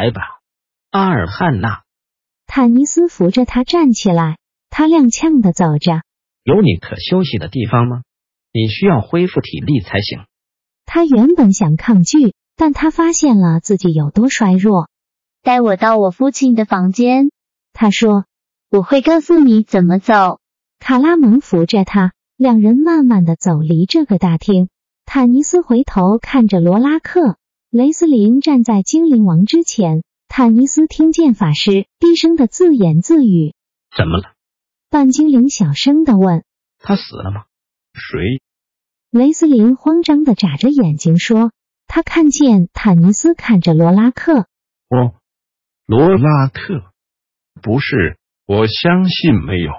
来吧，阿尔汉娜。坦尼斯扶着他站起来，他踉跄的走着。有你可休息的地方吗？你需要恢复体力才行。他原本想抗拒，但他发现了自己有多衰弱。带我到我父亲的房间，他说：“我会告诉你怎么走。”卡拉蒙扶着他，两人慢慢的走离这个大厅。坦尼斯回头看着罗拉克。雷斯林站在精灵王之前，坦尼斯听见法师低声的自言自语：“怎么了？”半精灵小声的问：“他死了吗？”谁？雷斯林慌张的眨着眼睛说：“他看见坦尼斯看着罗拉克。”“哦，罗拉克，不是，我相信没有，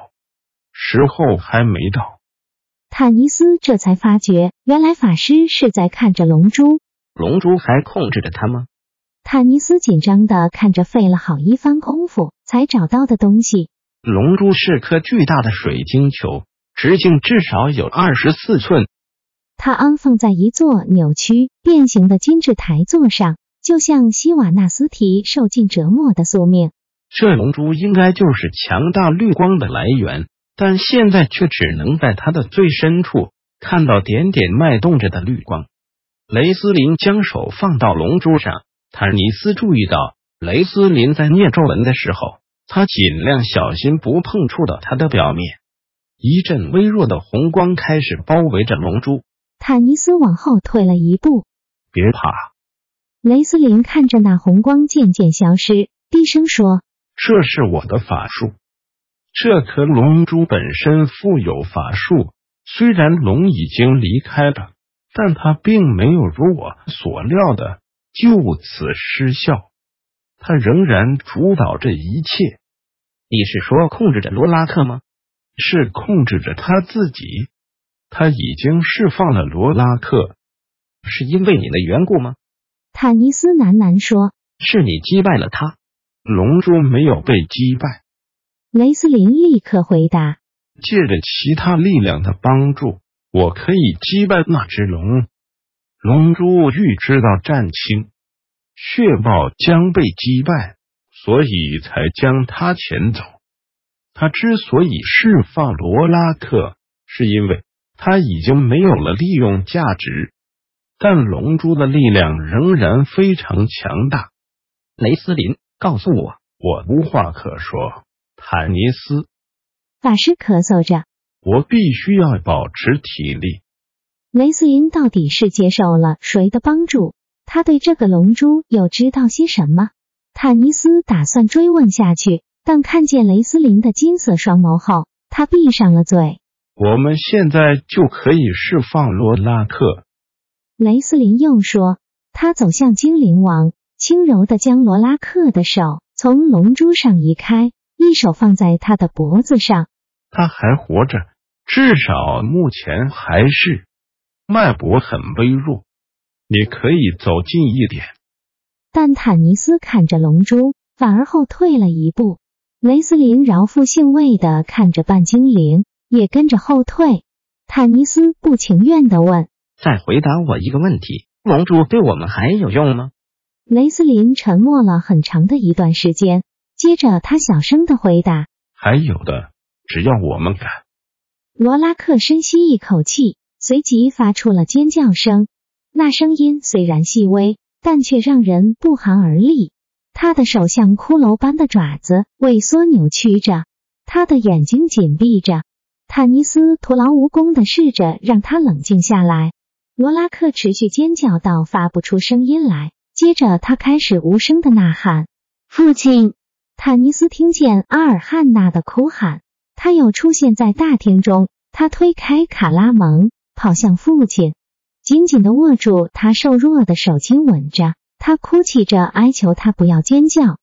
时候还没到。”坦尼斯这才发觉，原来法师是在看着龙珠。龙珠还控制着他吗？坦尼斯紧张的看着费了好一番功夫才找到的东西。龙珠是颗巨大的水晶球，直径至少有二十四寸。它安放在一座扭曲变形的金质台座上，就像希瓦纳斯提受尽折磨的宿命。这龙珠应该就是强大绿光的来源，但现在却只能在它的最深处看到点点脉动着的绿光。雷斯林将手放到龙珠上，坦尼斯注意到雷斯林在念咒文的时候，他尽量小心不碰触到它的表面。一阵微弱的红光开始包围着龙珠，坦尼斯往后退了一步。别怕，雷斯林看着那红光渐渐消失，低声说：“这是我的法术。这颗龙珠本身富有法术，虽然龙已经离开了。”但他并没有如我所料的就此失效，他仍然主导这一切。你是说控制着罗拉克吗？是控制着他自己。他已经释放了罗拉克，是因为你的缘故吗？坦尼斯喃喃说：“是你击败了他。”龙珠没有被击败。雷斯林立刻回答：“借着其他力量的帮助。”我可以击败那只龙。龙珠预知到战青血豹将被击败，所以才将他遣走。他之所以释放罗拉克，是因为他已经没有了利用价值。但龙珠的力量仍然非常强大。雷斯林，告诉我，我无话可说。坦尼斯，法师咳嗽着。我必须要保持体力。雷斯林到底是接受了谁的帮助？他对这个龙珠又知道些什么？坦尼斯打算追问下去，但看见雷斯林的金色双眸后，他闭上了嘴。我们现在就可以释放罗拉克。雷斯林又说，他走向精灵王，轻柔的将罗拉克的手从龙珠上移开，一手放在他的脖子上。他还活着。至少目前还是脉搏很微弱，你可以走近一点。但坦尼斯看着龙珠，反而后退了一步。雷斯林饶富兴味的看着半精灵，也跟着后退。坦尼斯不情愿的问：“再回答我一个问题，龙珠对我们还有用吗？”雷斯林沉默了很长的一段时间，接着他小声的回答：“还有的，只要我们敢。”罗拉克深吸一口气，随即发出了尖叫声。那声音虽然细微，但却让人不寒而栗。他的手像骷髅般的爪子萎缩扭曲着，他的眼睛紧闭着。坦尼斯徒劳无功的试着让他冷静下来。罗拉克持续尖叫到发不出声音来，接着他开始无声的呐喊：“父亲！”坦尼斯听见阿尔汉娜的哭喊。他又出现在大厅中，他推开卡拉蒙，跑向父亲，紧紧的握住他瘦弱的手，亲吻着他哭泣着哀求他不要尖叫。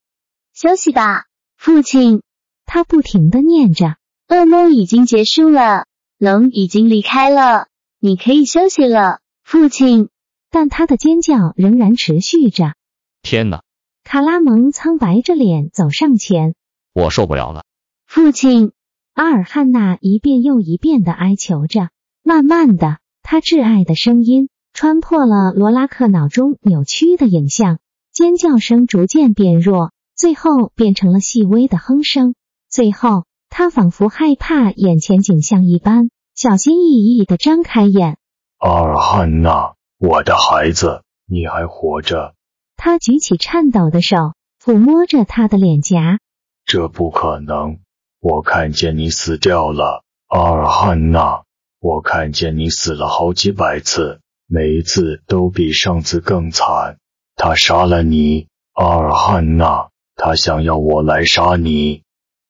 休息吧，父亲。他不停的念着。噩梦已经结束了，龙已经离开了，你可以休息了，父亲。但他的尖叫仍然持续着。天哪！卡拉蒙苍白着脸走上前，我受不了了，父亲。阿尔汉娜一遍又一遍的哀求着。慢慢的，他挚爱的声音穿破了罗拉克脑中扭曲的影像，尖叫声逐渐变弱，最后变成了细微的哼声。最后，他仿佛害怕眼前景象一般，小心翼翼的张开眼。阿尔汉娜。我的孩子，你还活着？他举起颤抖的手，抚摸着他的脸颊。这不可能！我看见你死掉了，阿尔汉娜。我看见你死了好几百次，每一次都比上次更惨。他杀了你，阿尔汉娜。他想要我来杀你，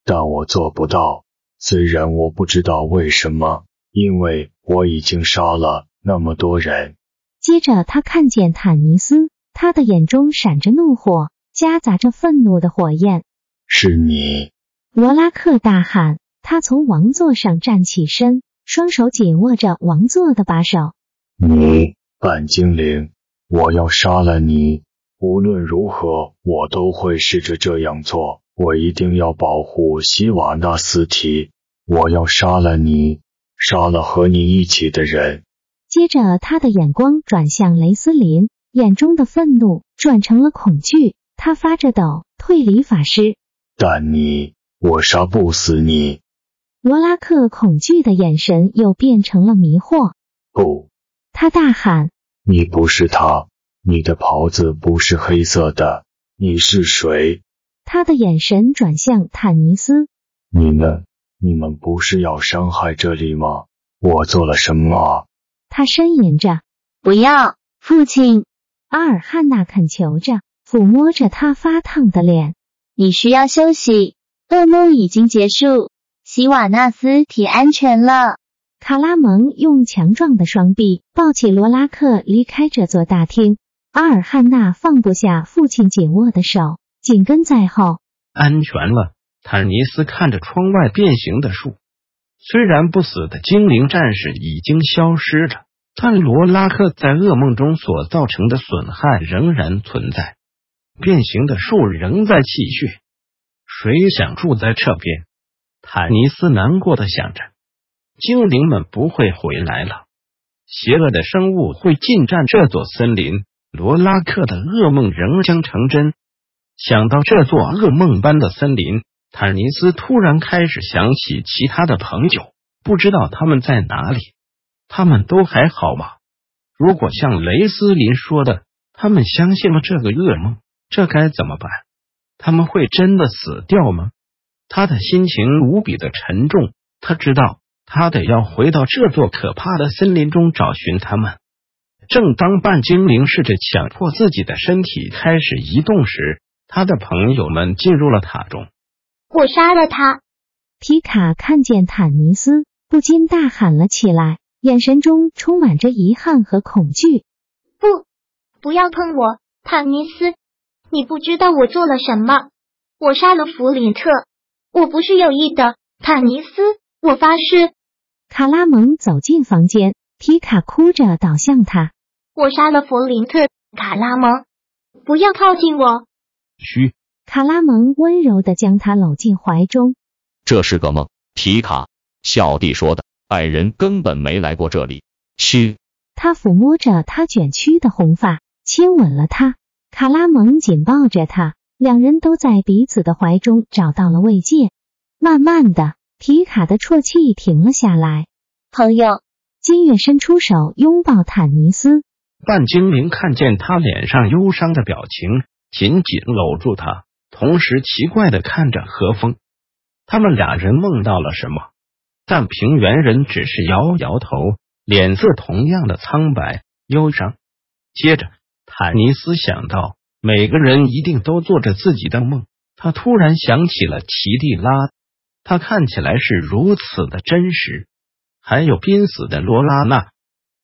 但我做不到。虽然我不知道为什么，因为我已经杀了那么多人。接着，他看见坦尼斯，他的眼中闪着怒火，夹杂着愤怒的火焰。是你！罗拉克大喊。他从王座上站起身，双手紧握着王座的把手。你，半精灵，我要杀了你！无论如何，我都会试着这样做。我一定要保护希瓦纳斯提。我要杀了你，杀了和你一起的人。接着，他的眼光转向雷斯林，眼中的愤怒转成了恐惧。他发着抖，退离法师。但你，我杀不死你。罗拉克恐惧的眼神又变成了迷惑。不！他大喊：“你不是他！你的袍子不是黑色的！你是谁？”他的眼神转向坦尼斯。你们，你们不是要伤害这里吗？我做了什么？他呻吟着：“不要，父亲。”阿尔汉娜恳求着，抚摸着他发烫的脸：“你需要休息，噩梦已经结束，希瓦纳斯体安全了。”卡拉蒙用强壮的双臂抱起罗拉克，离开这座大厅。阿尔汉娜放不下父亲紧握的手，紧跟在后。安全了。坦尼斯看着窗外变形的树。虽然不死的精灵战士已经消失了，但罗拉克在噩梦中所造成的损害仍然存在。变形的树仍在气血。谁想住在这边？坦尼斯难过的想着。精灵们不会回来了，邪恶的生物会进占这座森林。罗拉克的噩梦仍将成真。想到这座噩梦般的森林。坦尼斯突然开始想起其他的朋友，不知道他们在哪里，他们都还好吗？如果像雷斯林说的，他们相信了这个噩梦，这该怎么办？他们会真的死掉吗？他的心情无比的沉重，他知道他得要回到这座可怕的森林中找寻他们。正当半精灵试着强迫自己的身体开始移动时，他的朋友们进入了塔中。我杀了他！皮卡看见坦尼斯，不禁大喊了起来，眼神中充满着遗憾和恐惧。不，不要碰我，坦尼斯！你不知道我做了什么？我杀了弗林特，我不是有意的，坦尼斯，我发誓！卡拉蒙走进房间，皮卡哭着倒向他：“我杀了弗林特，卡拉蒙，不要靠近我！”嘘。卡拉蒙温柔的将他搂进怀中。这是个梦，皮卡，小弟说的，矮人根本没来过这里。嘘。他抚摸着他卷曲的红发，亲吻了他。卡拉蒙紧抱着他，两人都在彼此的怀中找到了慰藉。慢慢的，皮卡的啜泣停了下来。朋友，金月伸出手拥抱坦尼斯。半精灵看见他脸上忧伤的表情，紧紧搂住他。同时，奇怪的看着何风，他们俩人梦到了什么？但平原人只是摇摇头，脸色同样的苍白忧伤。接着，坦尼斯想到，每个人一定都做着自己的梦。他突然想起了奇蒂拉，他看起来是如此的真实。还有濒死的罗拉娜，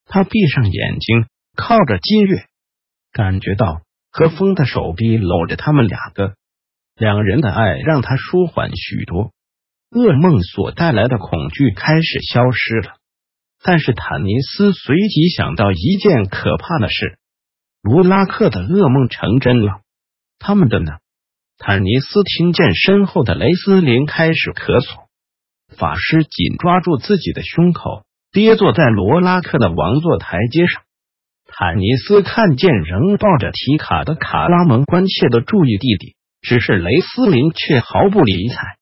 他闭上眼睛，靠着金月，感觉到。和风的手臂搂着他们两个，两人的爱让他舒缓许多，噩梦所带来的恐惧开始消失了。但是坦尼斯随即想到一件可怕的事：罗拉克的噩梦成真了，他们的呢？坦尼斯听见身后的雷斯林开始咳嗽，法师紧抓住自己的胸口，跌坐在罗拉克的王座台阶上。坦尼斯看见仍抱着提卡的卡拉蒙，关切的注意弟弟，只是雷斯林却毫不理睬。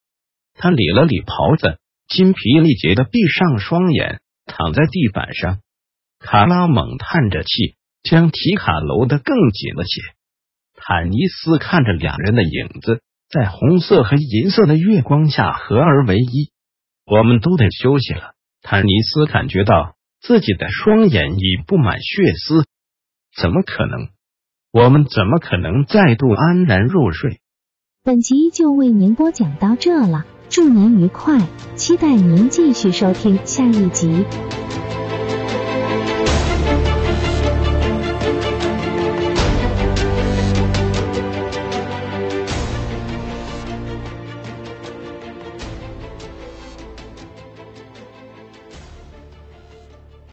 他理了理袍子，筋疲力竭的闭上双眼，躺在地板上。卡拉蒙叹着气，将提卡搂得更紧了些。坦尼斯看着两人的影子，在红色和银色的月光下合而为一。我们都得休息了。坦尼斯感觉到自己的双眼已布满血丝。怎么可能？我们怎么可能再度安然入睡？本集就为您播讲到这了，祝您愉快，期待您继续收听下一集。